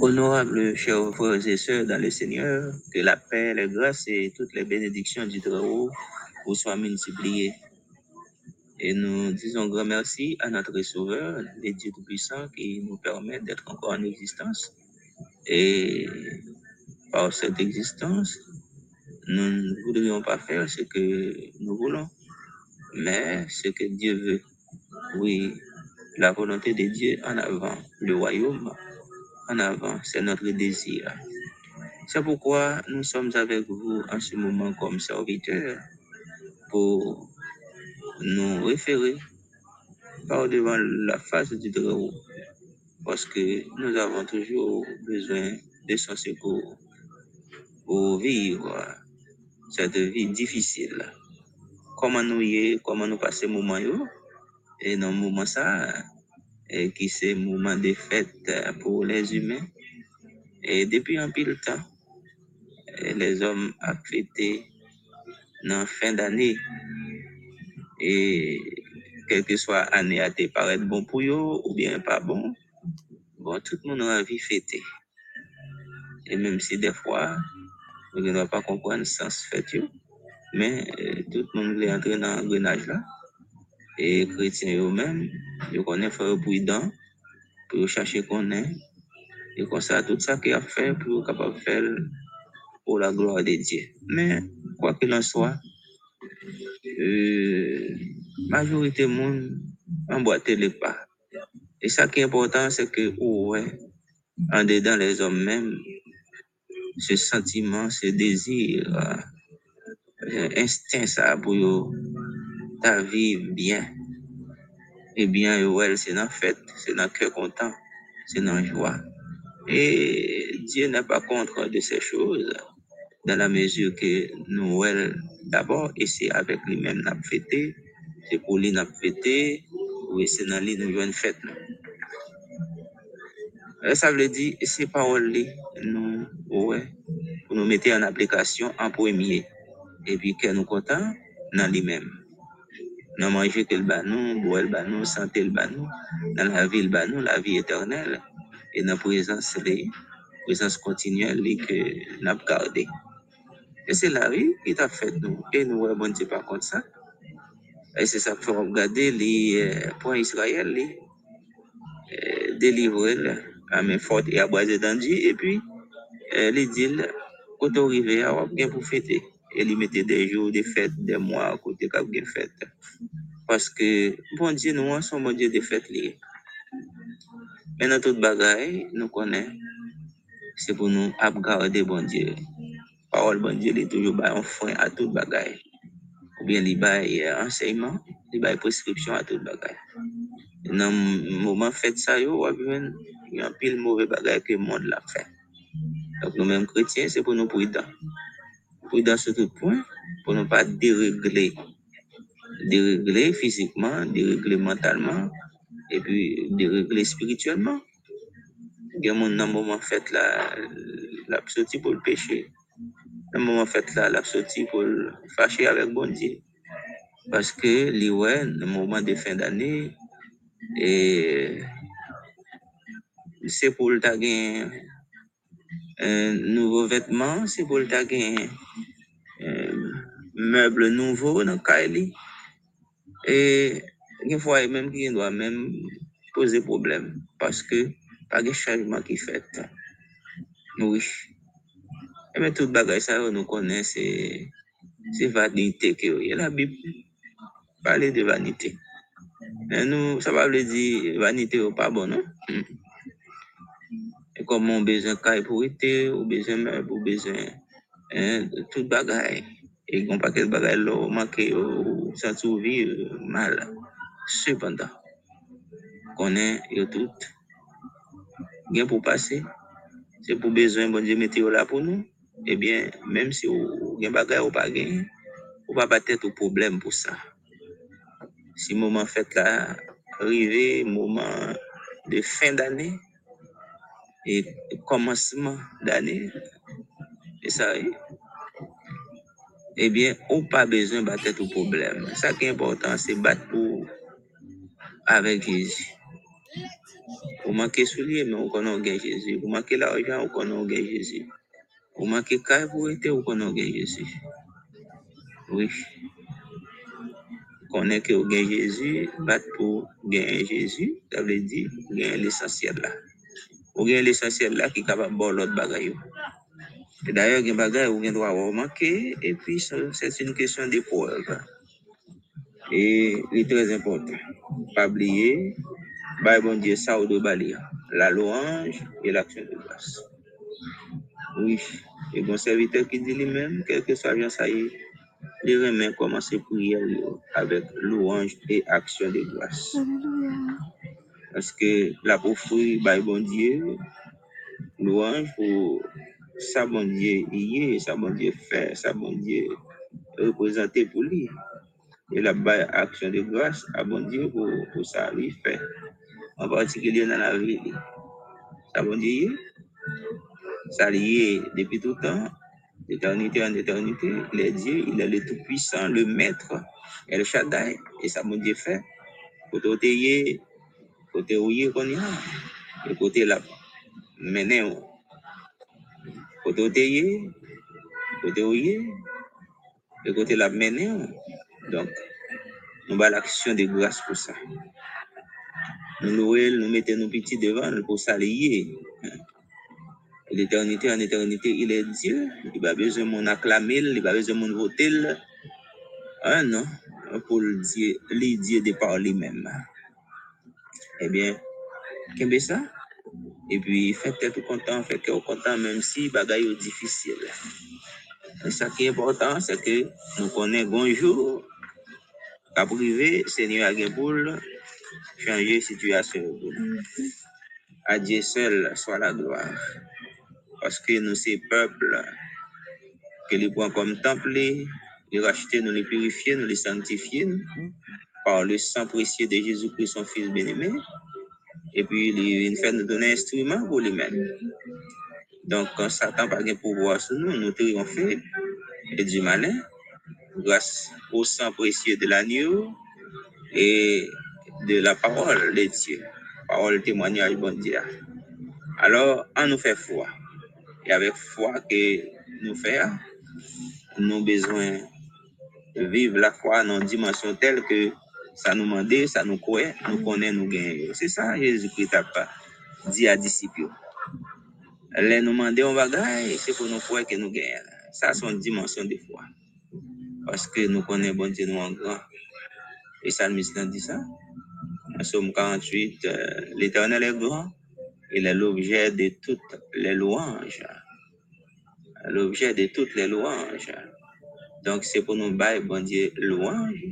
Honorables chers frères et sœurs dans le Seigneur, que la paix, la grâce et toutes les bénédictions du Très-Haut vous soient multipliées. Et nous disons grand merci à notre Sauveur, le Dieu Tout-Puissant, qui nous permet d'être encore en existence. Et par cette existence, nous ne voudrions pas faire ce que nous voulons, mais ce que Dieu veut. Oui, la volonté de Dieu en avant, le royaume en avant, c'est notre désir. C'est pourquoi nous sommes avec vous en ce moment comme serviteurs pour nous référer par devant la face du Très-Haut, parce que nous avons toujours besoin de son secours pour vivre cette vie difficile. Comment nous y est, comment nous passer moment yo, et dans le moment ça, et qui c'est moment de fête pour les humains. Et depuis un pile temps, eh, les hommes ont fêté dans fin d'année. Et quelle que soit année à te paraître bon pour eux ou bien pas bon, bon, tout le monde a envie de fêter. Et même si des fois, on ne doit pas comprendre le sens fête, mais euh, tout le monde veut entrer dans l'engrenage là. Et chrétiens eux-mêmes, ils connaissent faire prudent pour chercher qu'on est. Et comme ça, tout ça qu'il a fait pour être capable de faire pour la gloire de Dieu. Mais, quoi qu'il en soit, euh, majorité monde emboîter les pas. Et ça qui est important, c'est que, oh, ouais, en dedans les hommes même, ce sentiment, ce désir, euh, instinct, ça, pour yo, ta vie bien. Eh bien, yo, ouais, c'est dans fête, c'est dans cœur content, c'est dans joie. Et Dieu n'est pas contre de ces choses, dans la mesure que Noël, d'abord, et c'est avec lui-même n'a fêté, c'est pour lui n'a fêté, oui, c'est dans lui nous jouons une fête. Euh, Ça veut dire, ces paroles-là, nous, ouais, nous mettre en application en premier. Et puis, que nous contents dans lui-même. Dans manger que le banou, boire le banou, santé le banou, dans la vie le banou, la vie éternelle, et dans la présence, les, présence continuelle que nous avons gardé. Et c'est la vie qui t'a fait nous. Et nous, ouais, bon Dieu, pas contre ça. Et c'est ça faut regarder les euh, points Israël, les euh, délivrer à main forte et à dans Dieu. Et puis, euh, les deals, quand on arrive à bien pour fêter. Et les mettre des jours, des fêtes, des mois à côté quand bien fête. Parce que, bon Dieu, nous, sommes bon Dieu des fêtes liées. Mais dans toute bagaille, nous connaissons, c'est pour nous garder bon Dieu. Parole bon Dieu, il est toujours bah, un frein à toute bagaille. Ou bien, il bail euh, enseignement, il bail prescription à toute bagaille. Dans le moment fait ça, il y a un pile mauvais bagaille que le monde l'a fait. Donc, nous-mêmes chrétiens, c'est pour nous prudents. Prudents sur tout point, pour ne pas dérégler. Dérégler physiquement, dérégler mentalement, et puis dérégler spirituellement. Il y a le moment fait là, la pour le péché. Le moment fait là, la pour le fâcher avec bon Dieu. Parce que, ouais, le moment de fin d'année, et c'est pour le taguer un nouveau vêtement, c'est pour le taguer un meuble nouveau dans Kylie. Et des fois, même qui doit même poser problème parce que pas de changement qui fait. Oui. Et mais tout bagage ça, nous connaissons, c'est c'est vanité que y a la Bible parler de vanité. Et nous, ça va veut dire vanité ou pas bon, non? Hmm. Comme on besoin de caille pour été, ou besoin meuble, ou besoin hein, de tout bagaille. Et qu'on pas quel bagaille là, manqué ou sans vivre mal. Cependant, connaît et tout, bien pour passer, c'est pour besoin, bon Dieu, mettez là pour nous. Eh bien, même si vous avez bagaille ou pas gain, ou pas battre au problème pour ça. Si moment fait là, arrivé, moment de fin d'année et commencement d'année, et ça, eh bien, ou pas besoin de battre au problème. Ça qui est important, c'est battre pour avec Jésus. Ou manquer soulier, mais on connaît Jésus. Ou manquer l'argent, on connaît Jésus. Ou manquer caille pour être, on connaît Jésus. Oui. Connaît que gain Jésus, bat pour gagner Jésus, ça veut dire gagner l'essentiel là. Ou gagner l'essentiel là qui est capable de boire l'autre bagaille. Et d'ailleurs, des bagages où il doit avoir manqué, et puis c'est une question d'épreuve. Et il est très important. Pas oublier, bon Dieu, ça ou de balir. La louange et l'action de grâce. Oui. Et bon serviteur qui dit lui-même, quel que soit bien ça y est, remet commencer prier avec louange et action de grâce. Alléluia. Parce que la pour fruit, bah, bon Dieu, louange pour ça, bon Dieu, y est, ça, bon Dieu, fait, ça, bon Dieu, représenté pour lui. Et la bail action de grâce à bon Dieu pour, pour ça, lui fait. En particulier dans la vie. Ça, bon Dieu, y est. ça lié depuis tout temps, d'éternité en éternité. Il est Dieu, il est le Tout-Puissant, le Maître, et le Shaddai, et ça, mon Dieu, fait. Téye, côté ouye qu'on y a, et côté la mené, côté téye, côté ouye, et côté la mené. Donc, nous avons l'action de grâce pour ça. Nous louons, nous mettons nos petits devant pour ça lier. L'éternité en éternité, il est Dieu. Il n'a pas besoin de mon acclamer, il n'a pas besoin de mon voter. Ah non, pour le Dieu, les Dieu de par lui-même. Eh bien, qu'est-ce ça? Et puis, faites être content, faites cœur content, même si bagaille est difficile. Et ça qui est important, c'est que nous connaissons bonjour, qu'à privé, Seigneur gagné pour changer la situation. Mhm. À Dieu seul soit la gloire. Parce que nous, ces peuples, que les prend comme temple, les racheter, nous les purifier, nous les sanctifier par le sang précieux de Jésus-Christ, son Fils bien-aimé. Et puis, il fait nous donner un instrument pour lui-même. Donc, quand Satan n'a pas de pouvoir sur nous, nous triomphons et du malin grâce au sang précieux de l'agneau et de la parole de Dieu. Parole témoignage bon Dieu. Alors, on nous fait foi. Et avec foi que nous faisons, nous avons besoin de vivre la foi dans une dimension telle que ça nous demande, ça nous croit, nous connaît, nous gagnons. C'est ça Jésus-Christ a pas dit à disciples. Les nous demander un bagage, c'est pour nous croire que nous gagnons. Ça, c'est une dimension de foi. Parce que nous connaissons bon Dieu nous en grand. Et ça, le dit ça. En Somme 48, euh, l'éternel est grand. Il est l'objet de toutes les louanges. L'objet de toutes les louanges. Donc, c'est pour nous bailler, bon Dieu, louange,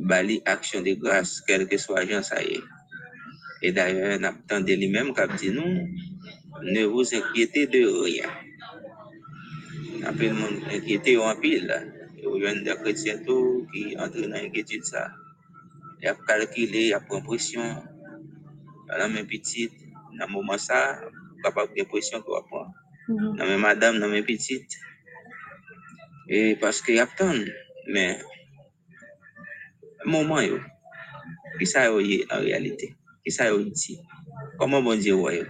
bali action de grâce, quel que soit gens, ça y est. Et d'ailleurs, on attend de lui-même qui dit nous, ne vous inquiétez de rien. Un peu le monde inquiété en pile. Et vous avez des chrétiens qui entrent dans l'inquiétude ça. Il a calculé, il a pris pression. Dans mes petites, dans le moment ça, capable de pression qu'on va prendre. Dans mes madame, dans mes petites. Et parce qu'il y a tant, mais moment yo, qui ça yo y est en réalité, qui ça yo dit, comment bon Dieu voit yo.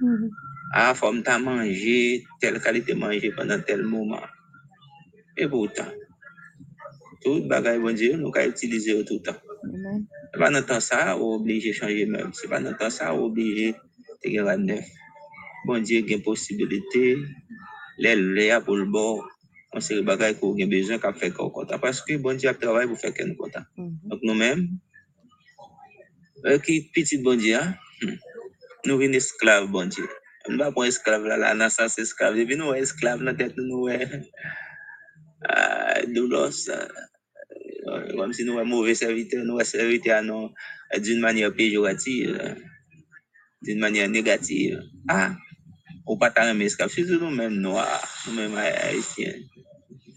Mhm. Ah, faut m'ta manger, telle qualité manger pendant tel moment. Et pourtant, tout bagage bon utiliser yo tout le temps. Amen. C'est pas dans le temps ça, ou changer même. C'est pas dans le temps ça, ou de faire neuf. Bon Dieu, il y a une possibilité, les là pour le bord, on sait le bagage qu'on a besoin qu'à faire qu'on content. Parce que bon Dieu a travaillé pour faire qu'on est content. Mhm. Donc nous-mêmes, euh, petit bon Dieu, hein, hmm, nous venons esclaves bon Dieu. On ne va pas esclave là, là, dans le sens esclave. Et puis nous, esclaves dans la tête, nous, ouais, euh, doulos, euh, comme si nous sommes mauvais serviteurs, nous sommes serviteurs non, euh, d'une manière péjorative, d'une manière négative. Ah, ou pas tant aimer esclaves, surtout nous-mêmes noirs, nous-mêmes haïtiens,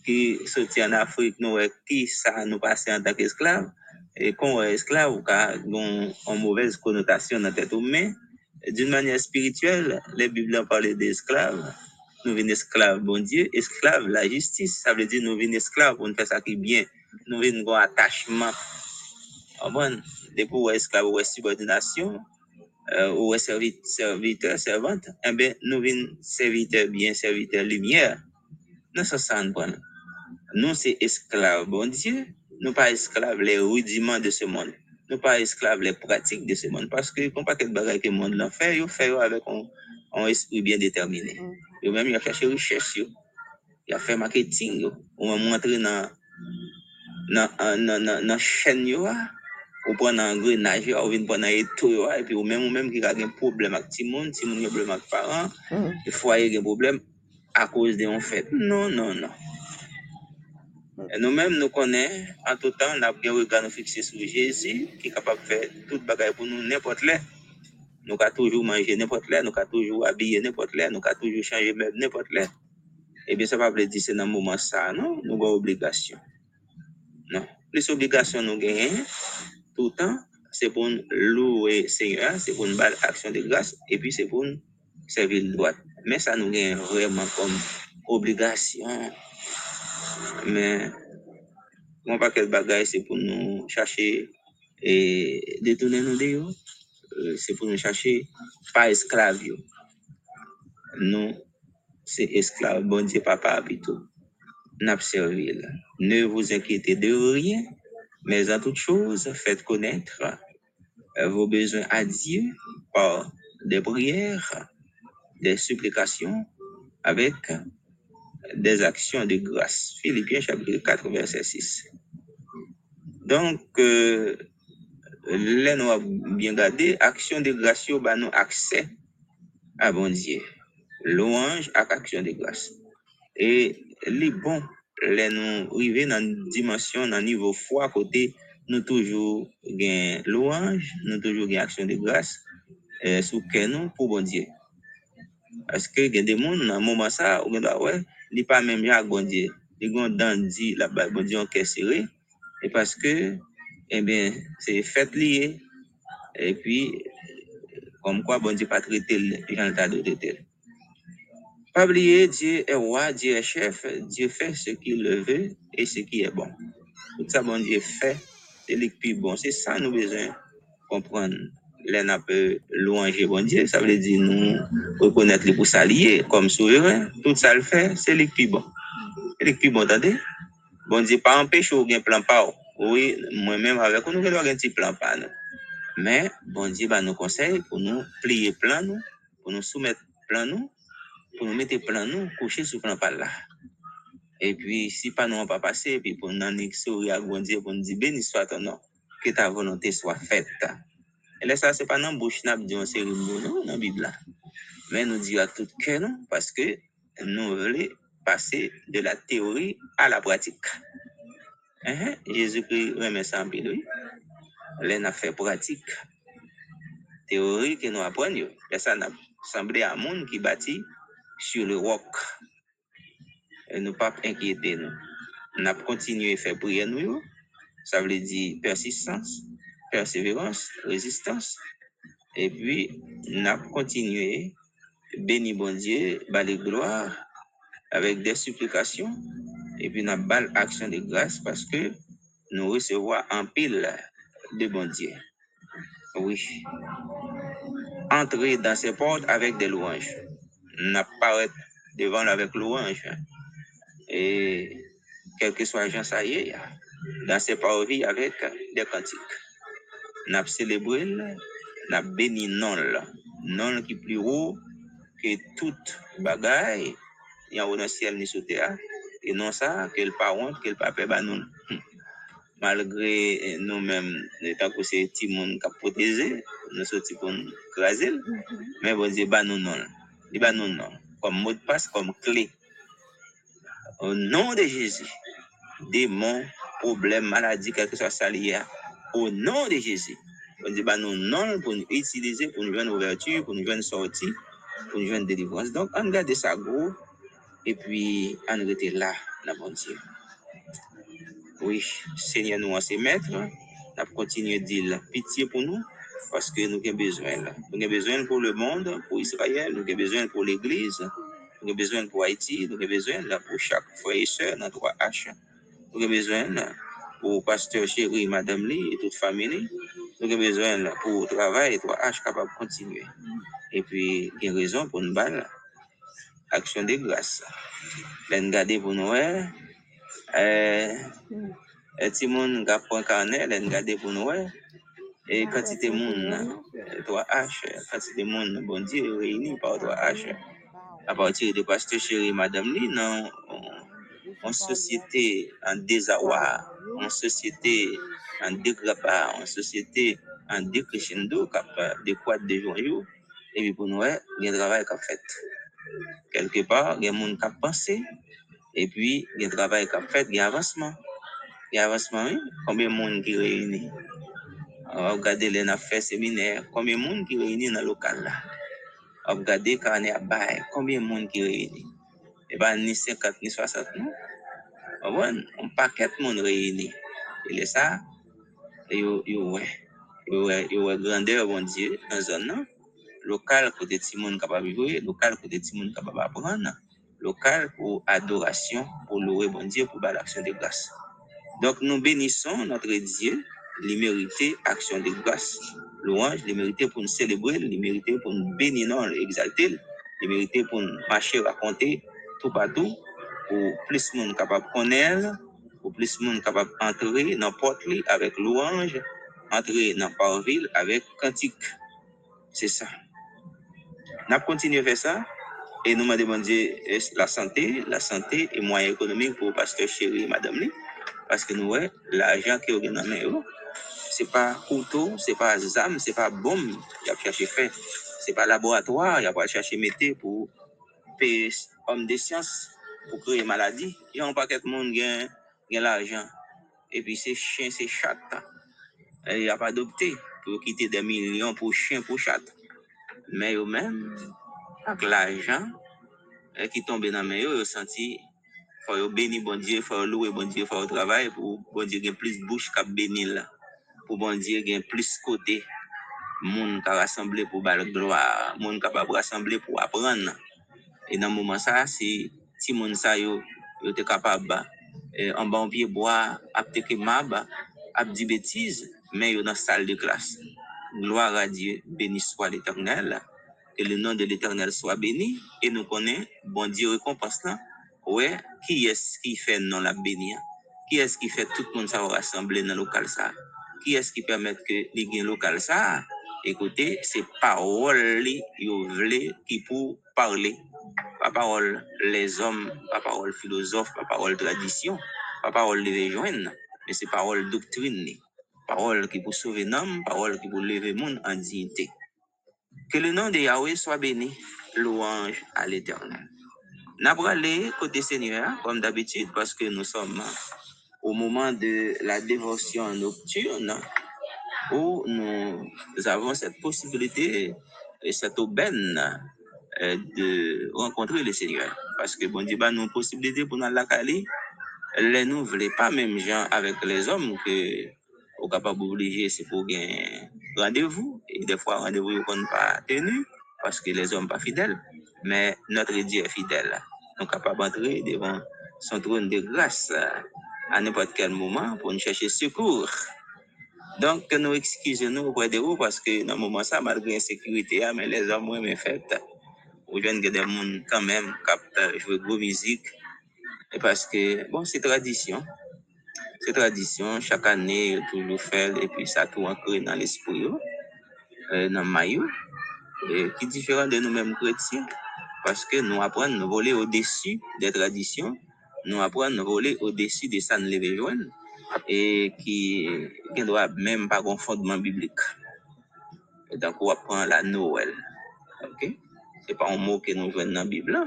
qui sortis en Afrique, nous, ouais, qui ça nous passe en tant qu'esclaves, et qu'on est esclave, ou ont une mauvaise connotation dans la tête, mais d'une manière spirituelle, les Bibles parlent d'esclaves. Nous venons esclaves, bon Dieu, esclaves, la justice, ça veut dire nous venons esclaves pour nous faire ça qui est bien. Nous venons avoir attachement. Ah bon, depuis ou esclave ou subordination, euh, ou serviteur, servante, eh bien, nous venons serviteur bien, serviteur lumière. Sens, bon. Nous, c'est esclaves, bon Dieu. Nous pas esclaves les rudiments de ce monde. Nous pas esclaves les pratiques de ce monde. Parce que, quand pas quel bagage que le monde l'a fait, il fait avec un, un esprit bien déterminé. Et même, il a cherché recherche, yo. il a fait marketing, yo. on va montrer dans, dans, dans, dans, dans chaîne, ah. ou prendre un grenage, ou vient prendre un étau, ah. et puis ou même, ou même qui a un problème avec tout le monde, si moun a un problème avec parents, Mm. le foyer a un problème à cause de un fait. Non, non, non. Nous-mêmes, nous connaissons, en tout temps, nous avons un regard fixé sur Jésus, qui est capable de faire toute bagaille pour nous n'importe là. Nous avons toujours manger n'importe là, nous avons toujours habiller n'importe là, nous avons toujours changer même n'importe là. Eh bien, ça ne veut pas dire que c'est dans le moment ça, non? Nous avons obligation. Non. Plus obligation nous gagnons, tout le temps, c'est pour nous louer Seigneur, c'est pour nous faire action de grâce, et puis c'est pour nous servir le droit. Mais ça nous gagne vraiment comme obligation. Mais, mon paquet de bagages, c'est pour nous chercher et détourner nous de yo. Euh, C'est pour nous chercher pas esclaves. yo. Nous, c'est esclaves. Bon Dieu, papa, plutôt. N'a servi là. Ne vous inquiétez de rien, mais en toute chose, faites connaître euh, vos besoins à Dieu par des prières, des supplications, avec des actions de grâce. Philippiens chapitre 4, verset 6. Donc, euh, là, nous avons bien gardé, action de grâce, bah, nous accès à bon Dieu. Louange avec action de grâce. Et les bons, là, nous arrivons dans une dimension, dans un niveau foi, côté, nous toujours gain louange, nous toujours gain action de grâce, euh, sous que nous pour bon Dieu. Parce que il y a des gens, dans un moment on dit, ouais, il pas même bon Dieu. Ils ont dit, là, bas bon Dieu, on est serré. Et parce que, eh bien, c'est fait lié. Et puis, comme quoi, bon Dieu pas traité le, Jean t'a traité. Pas oublier, Dieu est roi, Dieu est chef, Dieu fait ce qu'il veut et ce qui est bon. Tout ça, Dieu fait, le plus bon. C'est ça, nous besoin comprendre. Là, on peut louanger bon ça veut dire nous reconnaître les pour s'allier comme souverain. Tout ça le fait, c'est le plus bon. C'est le plus bon, attendez. Bon Dieu, pas empêche ou un plan pas. Oui, moi-même, avec nous, nous avons un petit plan pas. nous. Mais, bon Dieu, bah, nous conseille pour nous plier plan nous, pour nous soumettre plan nous, pour nous mettre plan nous, coucher sur plan pas là. Et puis, si pas nous on pas passé, puis pour nous en sourire à bon Dieu, pour nous dire, béni soit ton nom, que ta volonté soit faite. Et là, ça, c'est pas la bouche, n'a dit en cérémonie, non, dans la Bible là. Mais nous disons à tout cœur, non, parce que nous voulons passer de la théorie à la pratique. Hein, Jésus-Christ remet ça en pile, oui. Là, on a fait pratique. Théorie que nous apprenons. Et ça, n'a semblé à monde qui bâtit sur le roc. Et nous pas inquiéter nous. On a continué à faire prière nous. Ça veut dire persistance, persévérance, résistance. Et puis, on a continué, béni bon Dieu, bal gloire, avec des supplications. Et puis, on a bal action de grâce parce que nous recevons en pile de bon Dieu. Oui. Entrer dans ses portes avec des louanges. N'apparaître devant avec louange. Et quel que soit Jean est, dans ses parvis avec des cantiques. N'a célébré, n'a béni non. Non qui plus haut que toute bagaille, il y a dans ciel ni sous terre. Et non ça, que le pas honte, que le pas peur, nous. Malgré nous-mêmes, tant que c'est petit qui a protégé, nous sommes pour nous craser. Mais bon Dieu, bah nous non. Il bah nous non. Comme mot de passe, comme clé. Au nom de Jésus, démons, problèmes, maladies, quel que soit ça lié, au nom de Jésus, on dit bah nous non pour nous utiliser, pour nous joindre ouverture, pour nous joindre sortie, pour nous joindre délivrance. Donc, on garde ça gros, et puis on reste là, dans bon Dieu. Oui, Seigneur, nous, en ses maîtres, on a continué à dire pitié pour nous, parce que nous avons besoin. Nous avons besoin pour le monde, pour Israël, nous avons besoin pour l'Église, nous avons besoin pour Haïti, nous avons besoin pour chaque frère et soeur dans 3H. Nous avons besoin pour pasteur chéri, madame Lee et toute famille. nous avons besoin là, pour travail, 3H capable de continuer. Et puis, il y a raison pour nous battre. Action de grâce. Garder pour ouais. Euh, et si moun qui prend carnet, garder pour ouais. Et quantité de monde, 3H, quantité de monde, bon Dieu, réunis par 3H. À partir de Pasteur Chéri, Madame Lee, non, en société en désarroi, en société en dégrappa, en société en décrescendo, de quoi de joyaux, et puis pour nous, il y a un travail qui a fait. Quelque part, il y a un monde qui a pensé, et puis il y a un travail qui a fait, il y a avancement. Il y a avancement, oui. Combien de monde qui réunit? Regarder les affaires séminaires, combien de monde qui réunit dans le local là? Regarder quand on est à bail, combien de monde qui réunit? Et bien, ni 50 ni 60, non? On voit un paquet de monde réuni. Et là, ça, yo, ouais. Yo, ouais, grandeur, bon Dieu, dans zone, non? Local, côté de monde capable de jouer, local, côté de monde capable d'apprendre, local pour adoration, pour louer bon Dieu, pour l'action de grâce. Donc, nous bénissons notre Dieu, il mérite action de grâce. Louange, il mérite pour nous célébrer, il mérite pour nous bénir, non, exalter, il mérite pour nous marcher, raconter, tout partout, pour plus de monde capable de connaître, pour plus de monde capable d'entrer dans porte avec louange, entrer dans parville avec cantique. C'est ça. Nous continuons à faire ça et nous m'a demandé euh, la santé, la santé et moyens économiques pour pasteur chéri et madame Lee. Parce que nous, l'argent qui est dans la main, c'est pas couteau, c'est pas zam, c'est pas bombe, il a cherché fait. C'est pas laboratoire, il a cherché métier pour payer homme de science pour créer maladie. Il y a un paquet de monde qui a qui a l'argent. Et puis c'est chien, c'est chat. Il n'y a pas adopté pour quitter des millions pour chien, pour chat. Mais eux-mêmes, avec l'argent qui tombe dans les mains, ils ont senti faut bénir bon Dieu, faut louer bon Dieu, faut travailler pour bon Dieu gagner plus bouche qu'à bénir là. Pour bon Dieu gagner plus côté. Monde qui rassemblé pour bal gloire, monde capable rassembler pour apprendre. Dans le moment ça, c'est si moun sa yo yo te capable eh, en bon pied bois, ap te mab, ap di bêtises, mais yo de classe. Gloire à Dieu, béni soit l'éternel. Que le nom de l'éternel soit béni. Et nous connaissons, bon Dieu récompense là. Ouais, qui est-ce qui fait non la bénir? Qui est-ce qui fait tout le monde rassembler dans le local ça? Qui est-ce qui permet que les gains local ça? Écoutez, c'est parole yo vle qui pour parler. Parole les hommes, pas parole philosophe, pas parole tradition, pas parole les joindre, mais c'est parole doctrine. Parole qui pour sauver l'homme, parole qui pour lever le monde en dignité. Que le nom de Yahweh soit béni. Louange à l'éternel. N'a côté Seigneur, comme d'habitude, parce que nous sommes au moment de la dévotion nocturne, où nous avons cette possibilité et cette aubaine de rencontrer le Seigneur. Parce que bon Dieu, bah, nous possibilité pour nous la caler. Les nous voulons pas même gens avec les hommes que au capable obligé, c'est pour gagner rendez-vous. Et des fois, rendez-vous qu'on pas tenu parce que les hommes pas fidèles. Mais notre Dieu est fidèle. Nous sommes capables d'entrer devant son trône de grâce euh, à n'importe quel moment pour nous chercher secours. Donc, nous excusons-nous auprès de vous parce que dans le moment ça, malgré l'insécurité, ah, mais les hommes, oui, mais fait, ou des gens quand même qui jouer gros musique. Et parce que, bon, c'est tradition. C'est tradition. Chaque année, il toujours fait, et puis ça tout ancré dans l'esprit, euh, dans le maillot, et qui est différent de nous-mêmes chrétiens. Parce que nous apprenons à nous voler au-dessus des traditions, nous apprenons à nous voler au-dessus de ça, nous les rejoindre, et qui ne doit même pas un fondement biblique. Et donc, on apprend la Noël. OK? C'est pas un mot que nous jouons dans la Bible. là.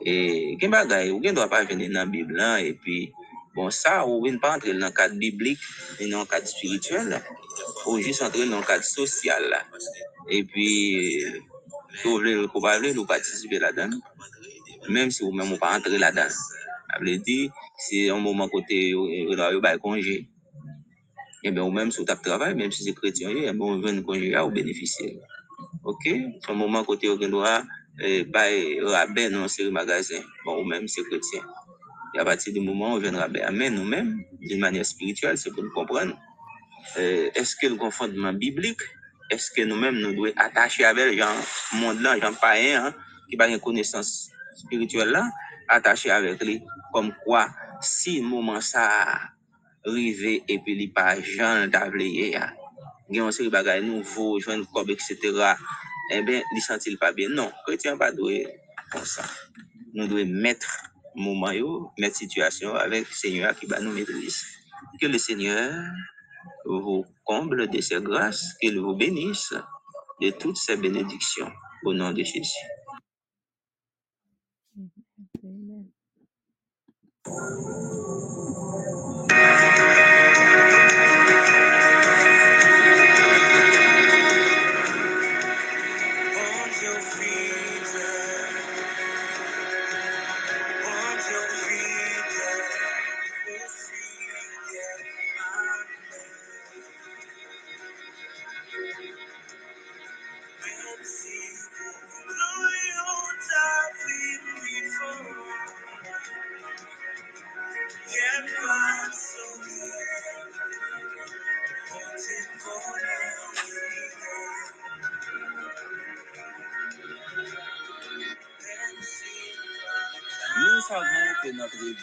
Et, qu'un bagay, ou ne doit pas venir dans la Bible. là, Et puis, bon, ça, ou ne pas entrer dans le cadre biblique, mais dans le cadre spirituel. Ou juste entrer dans le cadre social. Et puis, si vous voulez, vous pouvez nous participer là-dedans, même si vous pas entrer là-dedans. Ça veut dire, c'est un moment côté, vous avez congé. Et bien, ou même si vous avez travail, même si c'est chrétien, eh vous venez congé, vous bénéficiez. OK? C'est un moment côté, vous doit, euh, bail rabais dans ces magasins. Bon, ou même c'est chrétien. Et à partir du moment où on rabais, mais nous-mêmes, d'une manière spirituelle, c'est pour nous comprendre. Euh, est-ce que le fondement biblique? Est-ce que nous-mêmes nous devons attacher avec genre monde là, genre païen, hein, qui n'a pas une connaissance spirituelle là, attacher avec lui, comme quoi, si moment ça arrive et puis il pas Jean d'avler, il y une série de bagages nouveaux, joindre corps, etc. Eh bien, il ne sentit pas bien. Non, pas doué comme ça. Nous devons mettre moment, yo, mettre situation avec le Seigneur qui va nous maîtriser. Que le Seigneur vous comble de ses grâces, qu'il vous bénisse de toutes ses bénédictions. Au nom de Jésus. Amen.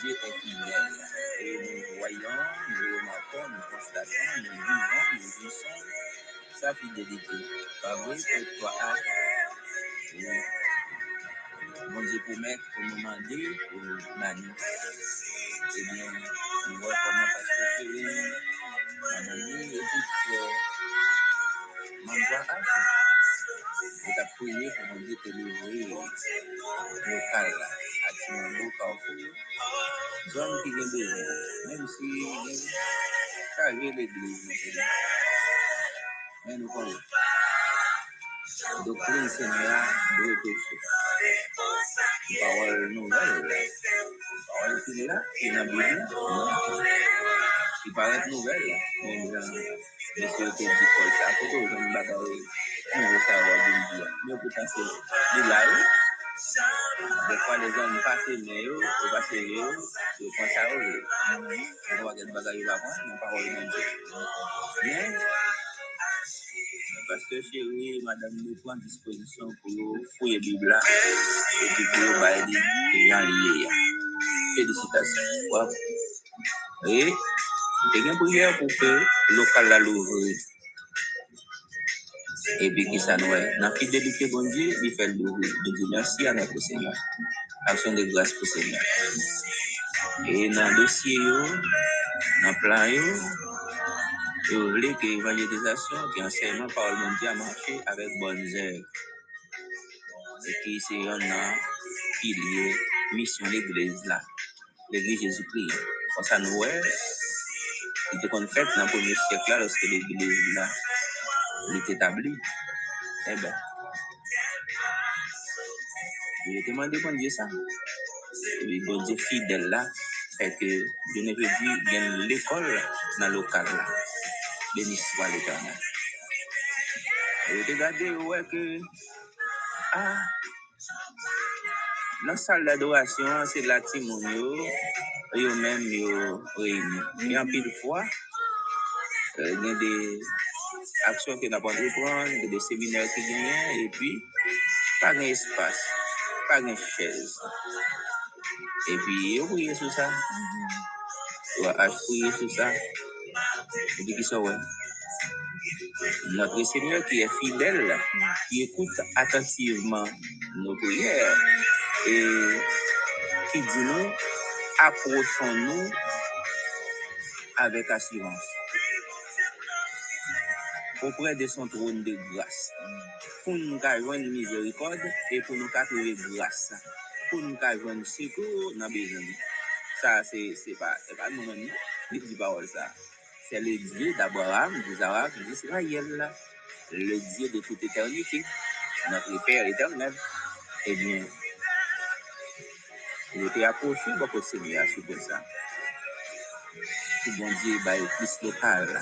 Et nous voyons, nous remarquons, nous constatons, nous vivons, nous vivons sa fidélité. Pas vrai toi, oui. Mon Dieu pour nous demander, pour nous. Eh bien, nous voyons comment parce que mamie, et puis, mon Dieu a et t'as prié pour te livrer local là, à Timambo, Carrefour. Zone qui vient de même si ça arrive l'église, maintenant. mais nous connaissons. Doctrine Seigneur de péché. Parole nouvelle. Parole qui est là, qui est dans la Bible, non. Qui paraît nouvelle, mais monsieur te dit Paul, ça, faut que vous ayez une bataille, nouveau savoir d'une vie. Mais pourtant, c'est de là, des fois, parole de Dieu. Mais, parce que chérie, madame, nous prend disposition pour nous fouiller la Bible là, et puis pour nous bailler les gens liés. Félicitations. Wow. Et, il y a une prière pour que le local là l'ouvre. Et puis, qui est? Dans la fidélité, bon Dieu, il fait. Je dis merci à notre Seigneur. Action de grâce pour le Seigneur. Et dans le dossier, dans le plan, vous voulez que l'évangélisation, que l'enseignement par le Dieu a marché avec bonnes œuvres. Et qui c'est un pilier, mission l'église là. L'église Jésus-Christ. Comme ça, nous, ouais, il était fait dans le premier siècle là, lorsque l'église li t'etabli, e ben, li le temande bon Diyo sa. Li bon Diyo fidel la, e ke Diyo ne ve di gen l'ekol nan lokal la. Beni swa l'Eternel. E te gade wè ke, a, nan sal d'adorasyon, se la timoun yo, yo men yo reyni. Yon pil fwa, gen de... il y a des actions que nous avons prendre, il y a des séminaires qui viennent, et puis, pas d'espace, pas de chaise. Et puis, priez sur ça, et puis, qui ouais. Notre Seigneur qui est fidèle, qui écoute attentivement nos prières et qui dit nous, approchons-nous avec assurance auprès de son trône de grâce pour nous une miséricorde et pour nous trouver grâce, pour nous un secours dans besoin. Ça, c'est c'est pas, c'est pas nous dit parole ça. C'est le Dieu d'Abraham, d'Isaac, d'Israël, le Dieu de toute éternité, notre Père éternel. Eh bien, il était approché beaucoup de Seigneur sur ça. Tout bon Dieu, bah, plus local.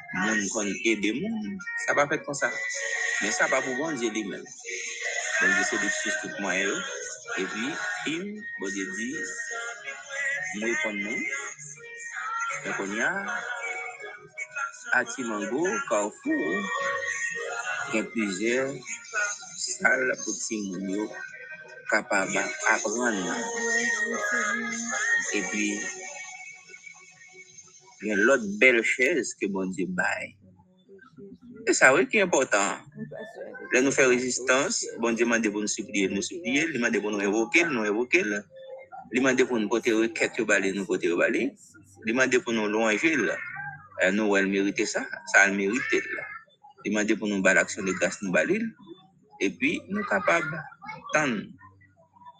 moun kon ede moun, sa pa fet kon sa. Men sa pa pou bon diye di men. Bon diye se tout mwen yo. E im, bon diye di, mwen kon moun. Men kon ya, ati mango, kaofou, gen plijer, sal pou ti moun. E gen lot bel chèz ke bon diye bay. E sa wè ki important. Lè nou fè rezistans, bon diye mande pou nou supliye, nou supliye, li mande pou nou evoke, nou evoke, li mande pou nou pote reket yo bali, nou pote yo bali, li mande pou nou louanje, nou wè l merite sa, sa l merite la. Li mande pou nou bal aksyon de gas nou bali, e pi nou kapab tan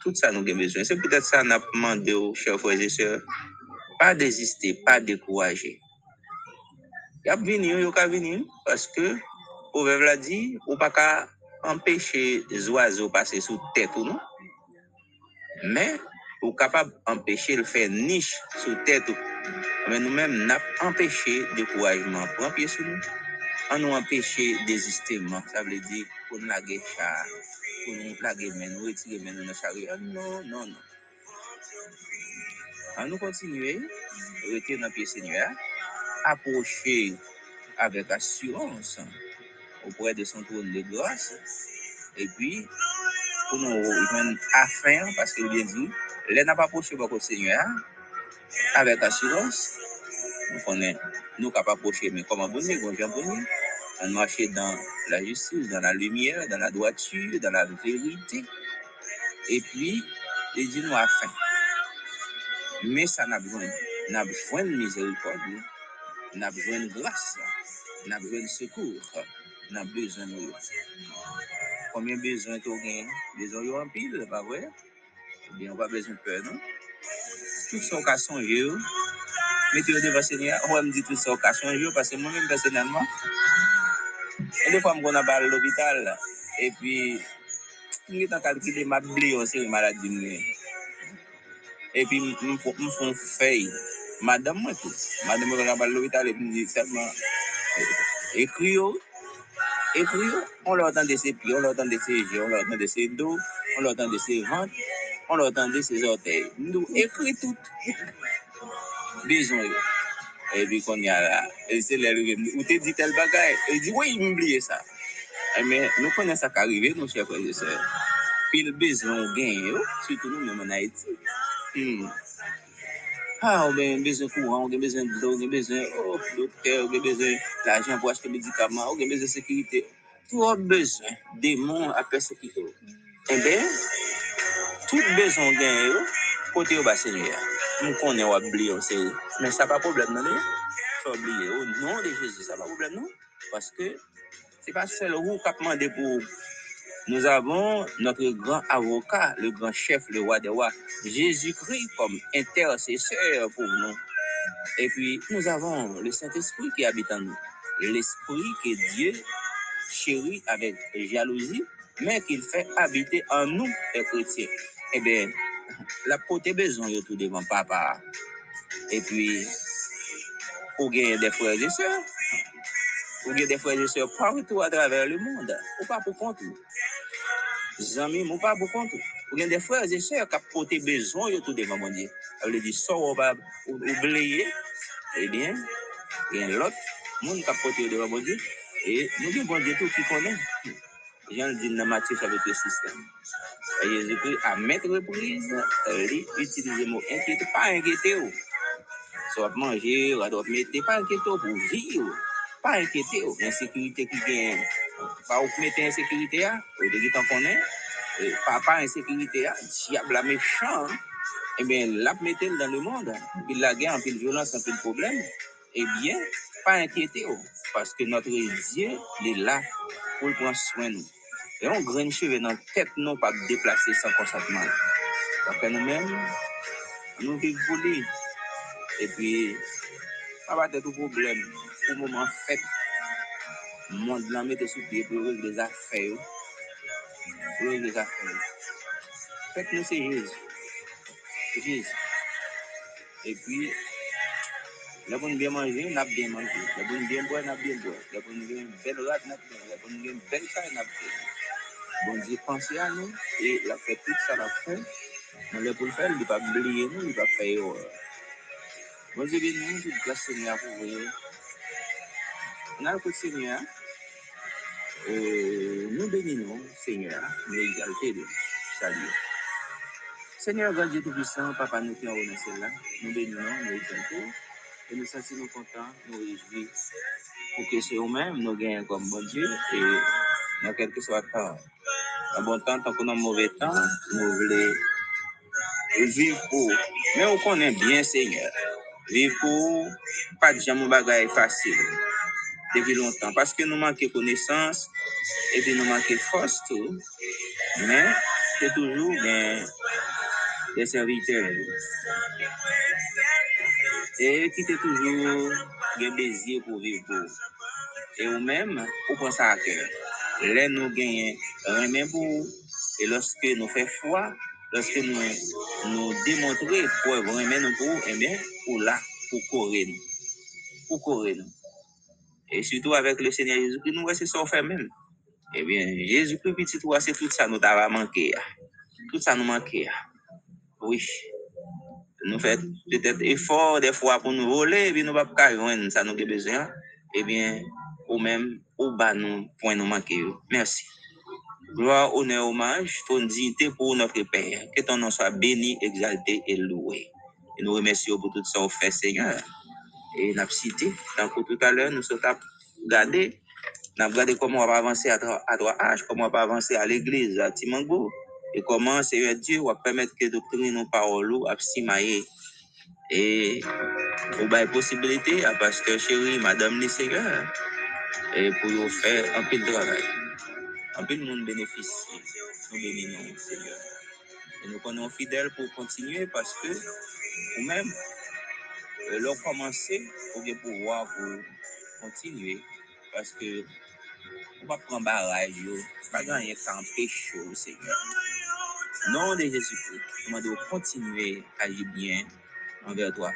tout sa nou gen bezwen. Se pwede sa nan mande yo, chèv fwèze se, pa deziste, pa dekouwaje. Yap vini yo, ka vini paske ou vev la di, ou pa ka empèche zwazo pase sou tèt ou nou, men ou kapab empèche l fè nish sou tèt ou, men nou men nap empèche dekouwajman pou empye sou nou, an nou empèche dezistement, sa vle di pou nou lage char, pou nou lage men, ou nou nan chari, an nou, non, non. An nou kontinue, rete nan piye senye, aproche avek asyurans opre de son troun de glas, e pi pou nou yon afen, paske yon di, le nan pa aproche bako senye, avek asyurans, nou konen, nou ka pa aproche, men koman boni, gonjan boni, an mache dan la justis, dan la lumiye, dan la doatu, dan la verite, e pi, e di nou afen. Men sa nan bjwen, nan bjwen mizerikod, nan bjwen glas, nan bjwen sekour, nan bjwen yo. Komyen bjwen to gen, bjwen yo anpil, pa vwe? Ebyen, wap bjwen pe, non? Tout sa okasyon yo, meti yo deva senye, wap mdi tout sa okasyon yo, pase mwen men personelman, e de fwa m kon abal l'opital, e pi, mwen getan kalkide ma bli yo se yon maladi mwen. E pi mwen fon fey, madame mwen tout. Madame mwen kon apal l'hobital e pi mwen di seman, ekri yo, ekri yo, on lò otan de se pi, on otan de se je, on otan de se do, on otan de se vant, on otan de tout. Bezon yo. E pi kon ya la, e se lè lè, ou te di tel bagay, e nou konen sa ka rive, nou chè kwen de se. Pi l bezon gen yo, sütou nou a eti. E, ha ou gen bezen kouan, ou gen bezen blou, ou gen bezen oh, dokter, ou gen bezen l'ajan pou achete medikaman, ou gen bezen sekirite. Tou ou bezen demon apè sekirite ou. ben, tout bezon gen yo, kote yo basen yo ya. Mwen konen wap bli yo se, yo. men sa pa problem nan yo. Sa bli yo, nan de Jezi, sa pa problem nan. Paske, non? se pa sel ou kapman de non? pou Nous avons notre grand avocat, le grand chef, le roi des rois, Jésus-Christ comme intercesseur pour nous. Et puis, nous avons le Saint-Esprit qui habite en nous. L'Esprit que Dieu chérit avec jalousie, mais qu'il fait habiter en nous, les chrétiens. Eh bien, la côté besoin de tout devant papa. Et puis, pour gagner des frères et sœurs, pour gagner des frères et sœurs partout à travers le monde, ou pas pour compte. Zami, moun pa pou kontou. Ou gen de kap pote bezon yo tout devan moun di. A wè di, so ou ba ou bleye, e bien, gen lot, moun kap pote yo devan moun di, e gen moun di tout ki konen. Jan di nan avè te sistem. A met li, mou enkete, pa enkete ou. So ap manje, wad wap mette, pa enkete ou pou vi ou. Pa enkete ou, en sekurite ki gen pa ou mette en sekurite ya, ou de gitan konen, pa pa en sekurite ya, si ap la mechan, e ben la mette dan le monde, pil la gen, pil violans, pil problem, e bien, pa enkete ou, paske notre Dieu, li la, pou l'pon souen nou. E yon gren cheve nan tet nou pa deplase san konsatman. Kapè nou men, nou viv pou li, e pi, pa pa tet ou problem, pour là mettez sous pied pour régler les affaires. Pour régler les affaires. Faites nous c'est Jésus. C'est Jésus. Et puis, là pour nous bien bien mangé. Là pour nous bien boire, n'a bien nous bien belle rate, n'a bien. Bien. Bon Dieu, pensez à nous et la fait tout ça la va pas oublier nous, il ne va pas faire erreur. Bon Dieu, bénis nous, toute grâce Seigneur pour vous. On a Euh, nous bénissons, Seigneur, nous exaltons, salut. Seigneur, God Dieu Tout-Puissant, Papa, nous qui en remercions là, nous bénissons, nous exaltons, et nous nous contents, nous réjouis, pour que c'est nous-mêmes, nous gagnons comme bon Dieu, et dans quel que soit le temps. En bon temps, tant qu'on a mauvais temps, nous voulons vivre pour. Mais on connaît bien, Seigneur. Vivre pour, pas de jamais bagaille facile, depuis longtemps, parce que nous manquons connaissance, et nous manquons force. Mais, c'est toujours bien des serviteurs. Et qui était toujours un désir pour vivre pour. Et ou même, pour penser à cœur. Là, nous gagnons rien pour et lorsque nous faisons foi, lorsque nous nous démontrons pour vraiment nous pour, eh bien, pour là, pour courir nous. Et surtout avec le Seigneur Jésus-Christ, nous, c'est ça fait même. Eh bien, Jésus-Christ, petit toi, c'est tout ça nous t'a manqué. Tout ça nous manquait. Oui. Nous faisons peut-être effort des fois pour nous voler, et puis nous ne pouvons pas joindre ça nous avons besoin. Eh bien, ou même, au bas nous, point nous manquer. Merci. Gloire, honneur, hommage, ton dignité pour notre Père. Que ton nom soit béni, exalté et loué. Et nous remercions pour tout ça au fait, Seigneur. Et nous avons cité, que tout à l'heure, nous sommes regardé, nous avons regardé comment on va avancer à 3H, comment on va avancer à l'église à Timango, et comment Seigneur Dieu va permettre que doctrine nos paroles à simailler. Et pour la possibilité à pasteur chéri, madame les seigneurs, et pour faire un peu de travail. Un peu de monde bénéficie. Nous bénissons, Seigneur. Et nous connaissons fidèles pour continuer parce que nous-mêmes, euh, l'on commencé pour pouvoir pour continuer. Parce que on va prendre barrage, pas gagner qu'en péché, Seigneur. Nom de Jésus-Christ, nous devons continuer à agir bien envers toi.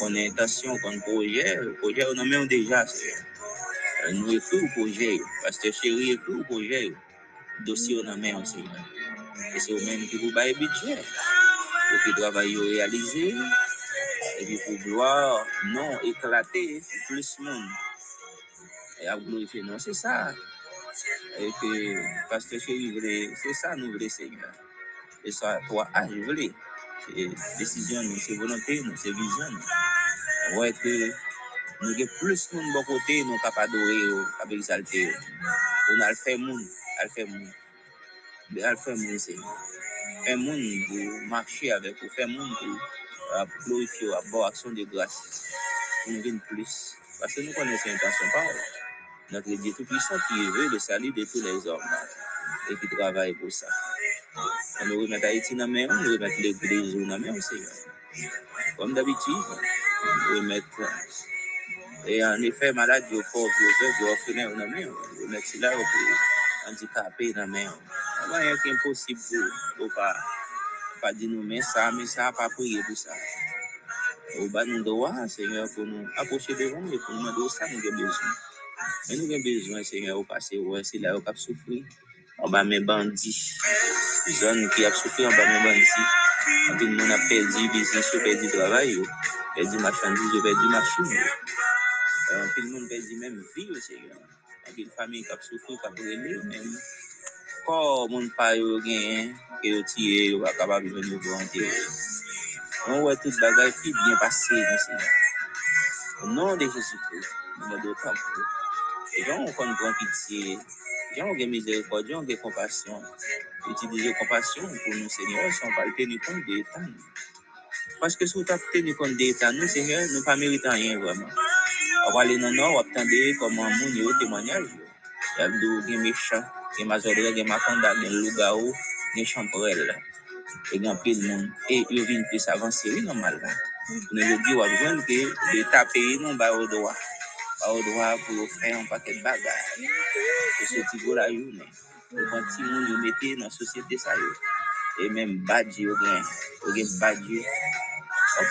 On a intention, qu'on projet, le projet, on a même déjà, Seigneur. Nous écrivons le projet, parce que chéri écrit le projet, dossier on a même, Seigneur. Et c'est vous-même qui vous pas habitué. Pour que le travail réalisé, et puis pour gloire, non éclater, plus monde. Et à glorifier, non, c'est ça. Et que, parce que chéri, c'est ça, nous voulons, Seigneur. Et ça, toi, je voulais. C'est décision, c'est volonté, c'est vision. Ouais, que nous avons plus de bon côté, nous capables d'adorer, capables d'exalter. On a le fait monde, a le fait monde. A le fait monde, c'est faire monde pour marcher avec vous, faire monde pour a glorifiye ou a bo aksyon de grase. Nou gen plus. Pase nou konen se intansyon pa ou. Notre Dieu Tout-Puissant qui veut le salut de tous les hommes et qui travaille pour ça. On nous remet Haïti dans la main, on nous remet l'Église dans la main, Seigneur. Comme d'habitude, on nous remet... Et en effet, malade, au pauvre, aux œuvres, aux orphelins dans la main, on nous remet cela aux handicapés dans la main. Il n'y a rien qui est impossible pour, pour pas... pa di nou men sa, men sa pa priye pou sa. Ou ba nou dowa, Seigneur, pou nou aposye devan, e pou nou mando sa nou gen bezon. Men nou gen bezon, Seigneur, ou pase ou esi la ou kap soufri, ou ba men bandi. Zon nou ki ap soufri, ou ba men bandi. An ti nou na perdi bizis, ou perdi travay yo, perdi machandise, ou perdi machin yo. An ti nou perdi men vi yo, Seigneur. An ti nou fami kap soufri, kap rene yo men yo. Même. Quand mon père a gagné, et a tiré, il va capable de venir pour enterrer. On voit toute bagaille qui bien passé, Seigneur. Au nom de Jésus-Christ, nous avons d'autant plus. Les gens ont une grande pitié. Les gens ont des miséricorde, les gens ont des compassion. Utiliser compassion pour nous, Seigneur, si on ne pas tenir compte des temps. Parce que si vous avez tenu compte des temps, nous, Seigneur, nous ne pas mériter rien vraiment. On va aller dans le nord, on va attendre comment moun yo témoignage. Il y a des méchants, des mazodres, des macondas, des loups-garous, des champrelles. Et il y a plein de monde. Et ils viennent plus avancer, oui, normalement. Nou je di ke l'Etat peye nou ba ou doa. Ba ou doa pou yo fè an paket bagay. Pou se ti go la men. Yo kon ti moun yo mette nan sosyete sa yo. E men badji yo gen. Yo gen badji yo.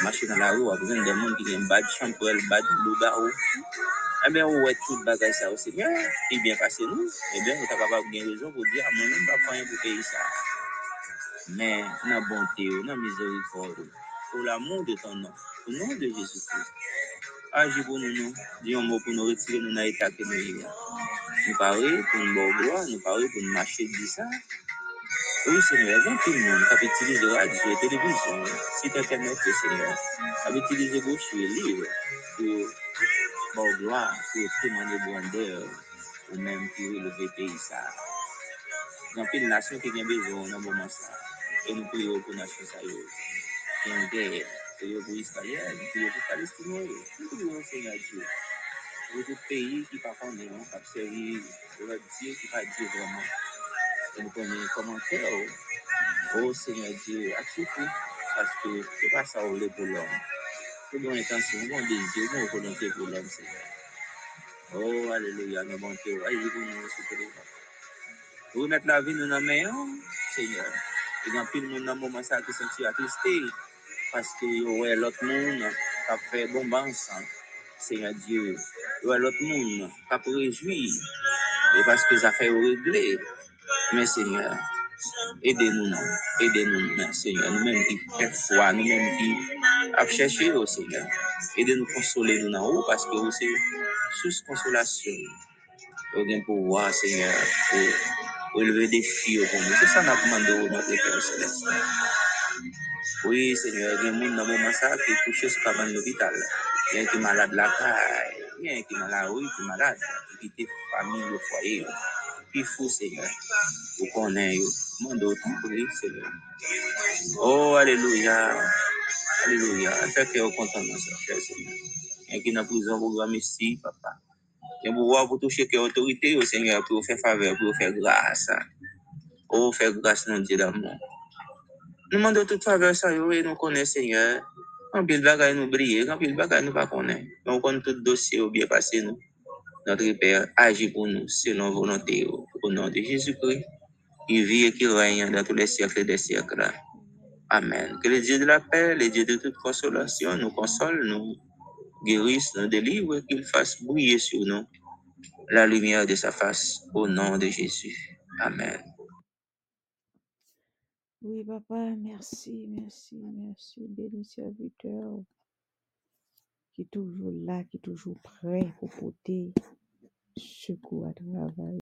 Mache nan la ou wap jwen de moun ki gen badji chanpwel, badji louga ou. E ben ou wè tout bagay sa ou se gen. Ki bien kase nou. E ben ou ta kapab gen rezon pou di a moun moun pa fanyen pou peyi sa. Men nan bonte ou, nan mizerifor ou. Pou l'amou de ton nan. Pou nan de Jésus-Christ. Aji pou nou nou. Diyon mou pou nou retire nou na etat ke nou yon. Nou pare pou nou bo gloa, nou pare pou nou mache di sa. Oui, Seigneur, gen tout le monde qui utilize radio, télévision, site internet, Seigneur, qui utilize gauche, livre, pour bon gloire, pour témoigner grandeur, ou même pour élever pays ça. Il y a une nation qui a besoin dans moment ça. Et nous prions pour la nation ça. Il y a une guerre. Nous prions pour Israël, nous prions pour Palestine. Nous prions, Seigneur Dieu. Pour tout pays qui ne pas connaître, qui a servi le Dieu, qui pas Dieu vraiment. Et nous connaissons comment faire. Oh Seigneur Dieu, à tout coup, parce que c'est pas ça où pour l'homme. Tout bon intention, bon désir, bon volonté pour l'homme, Seigneur. Oh, alléluia, nous bon Dieu, aïe, vous nous soutenez. Vous mettez la vie nous dans main, Seigneur. Et dans pile monde dans moment ça qui sont attristé parce que ouais l'autre monde qui a fait bon ensemble. Seigneur ouais l'autre monde qui a réjoui et parce que ça fait régler. Ede nou nou, ede nou nou, Seigneur, nou menm ki pek fwa, nou menm ki ap chèche yo, Seigneur. Ede nou konsole nou nan ou, oh, paske ou se sous konsolasyon. Ou gen pou wwa, Seigneur, ou eleve defi yo kon nou. Se sa nan komando ou nan prete ou seleste. Oui, Seigneur, gen moun nan mouman sa ki kouche sou kaban l'opital. Gen ki malade la kaj, gen ki malade ou, gen ki malade, ki te fami yo fwaye yo. Fou, Seigneur. Vous connaissez, demandez autant pour lui, Seigneur. Oh, Alléluia. Alléluia. Fait que vous content dans ça, cher Seigneur. Il y a qui est dans prison pour grand merci, papa. Il y a pouvoir pour toucher que autorité, au Seigneur, pour vous faire faveur, pour vous faire grâce. Oh, faire grâce, non Dieu d'amour. Nous demandons toute faveur, ça, et nous connaissons, Seigneur. Quand pile bagaille nous briller, quand pile bagaille nous pas connaître. Mais on connaît tout dossier Notre Père agit pour nous selon volonté, au nom de Jésus-Christ. Il vit et qui règne dans tous les siècles des siècles. Amen. Que le Dieu de la paix, le Dieu de toute consolation, nous console, nous guérisse, nous délivre, qu'il fasse briller sur nous la lumière de sa face, au nom de Jésus. Amen. Oui, papa, merci, merci, merci. Béni serviteur qui est toujours là, qui est toujours prêt pour porter secours à travail.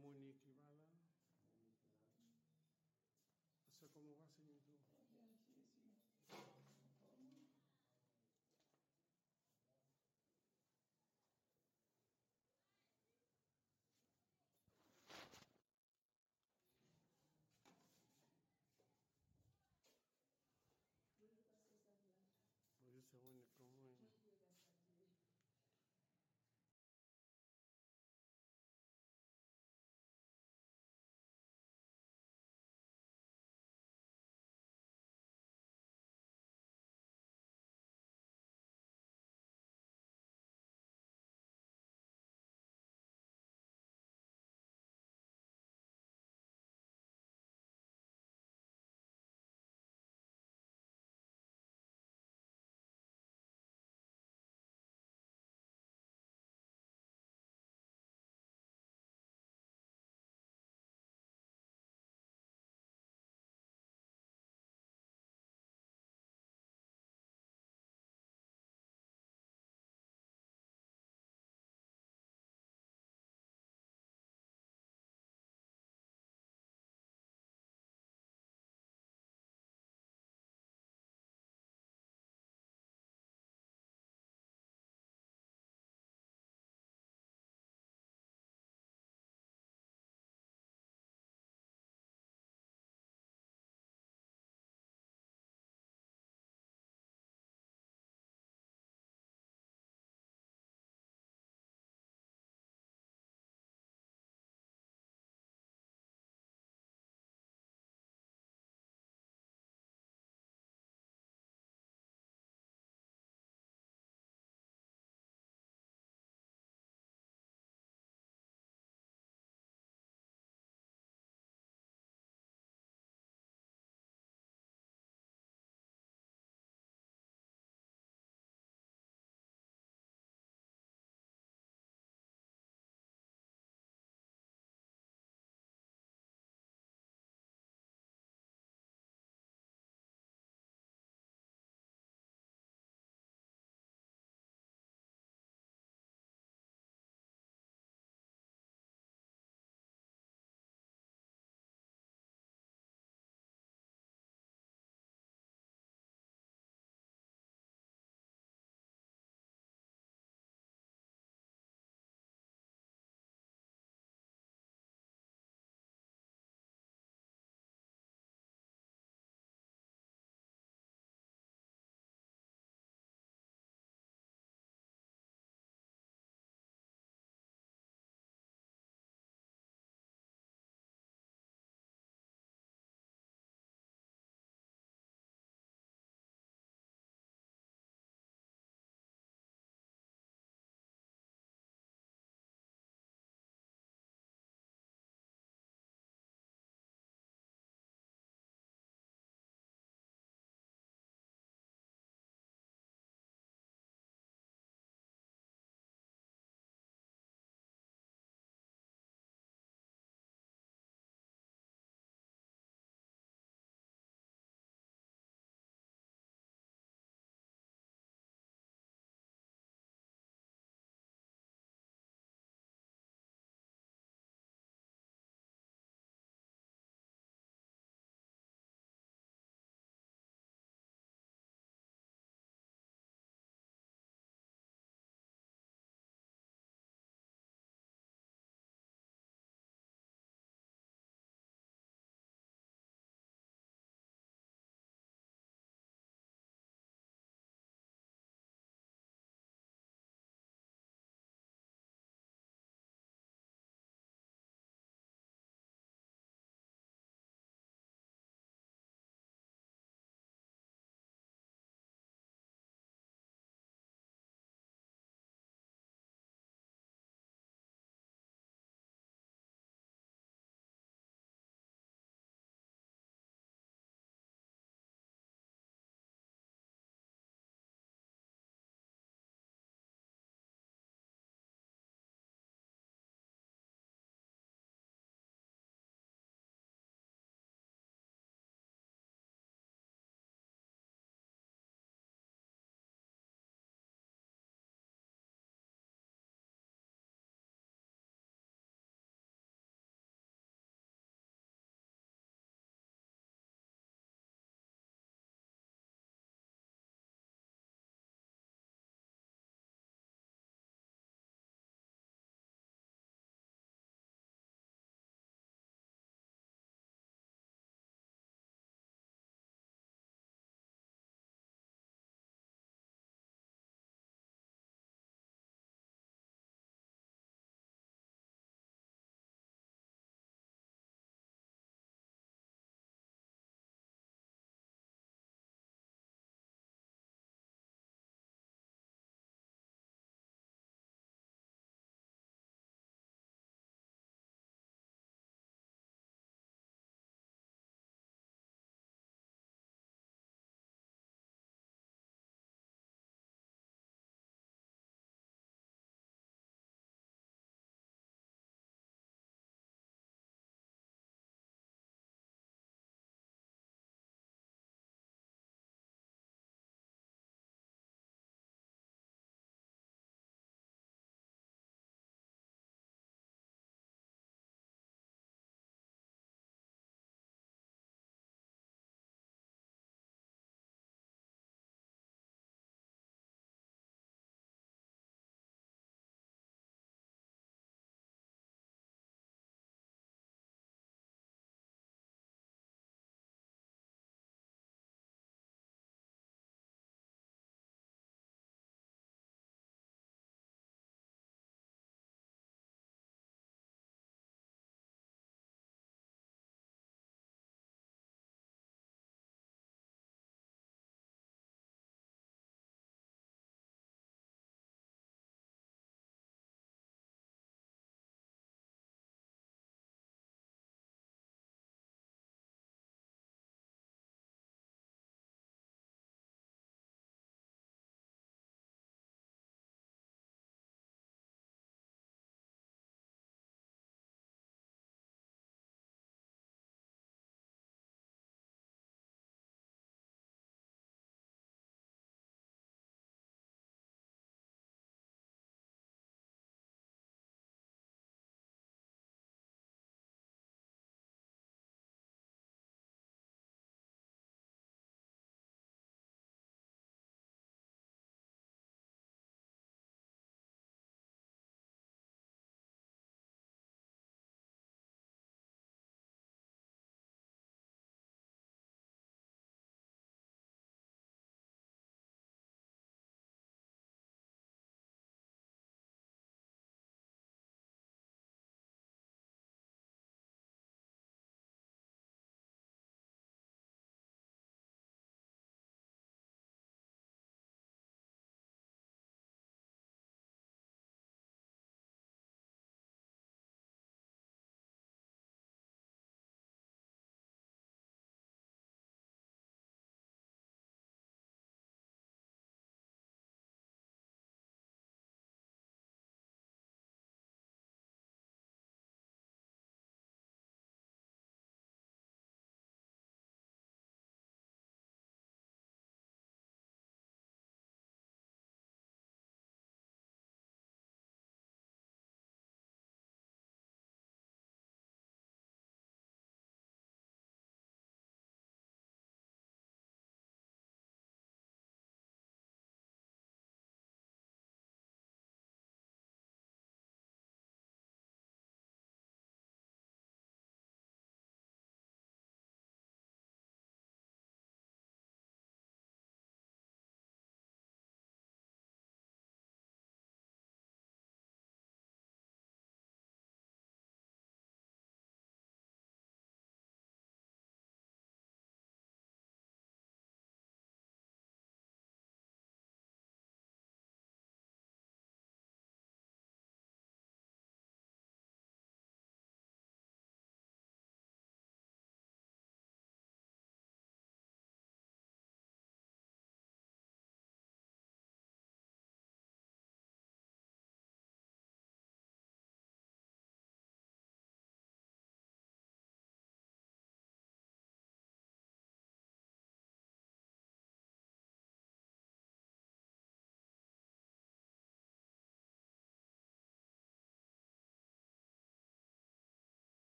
Le sœur Monique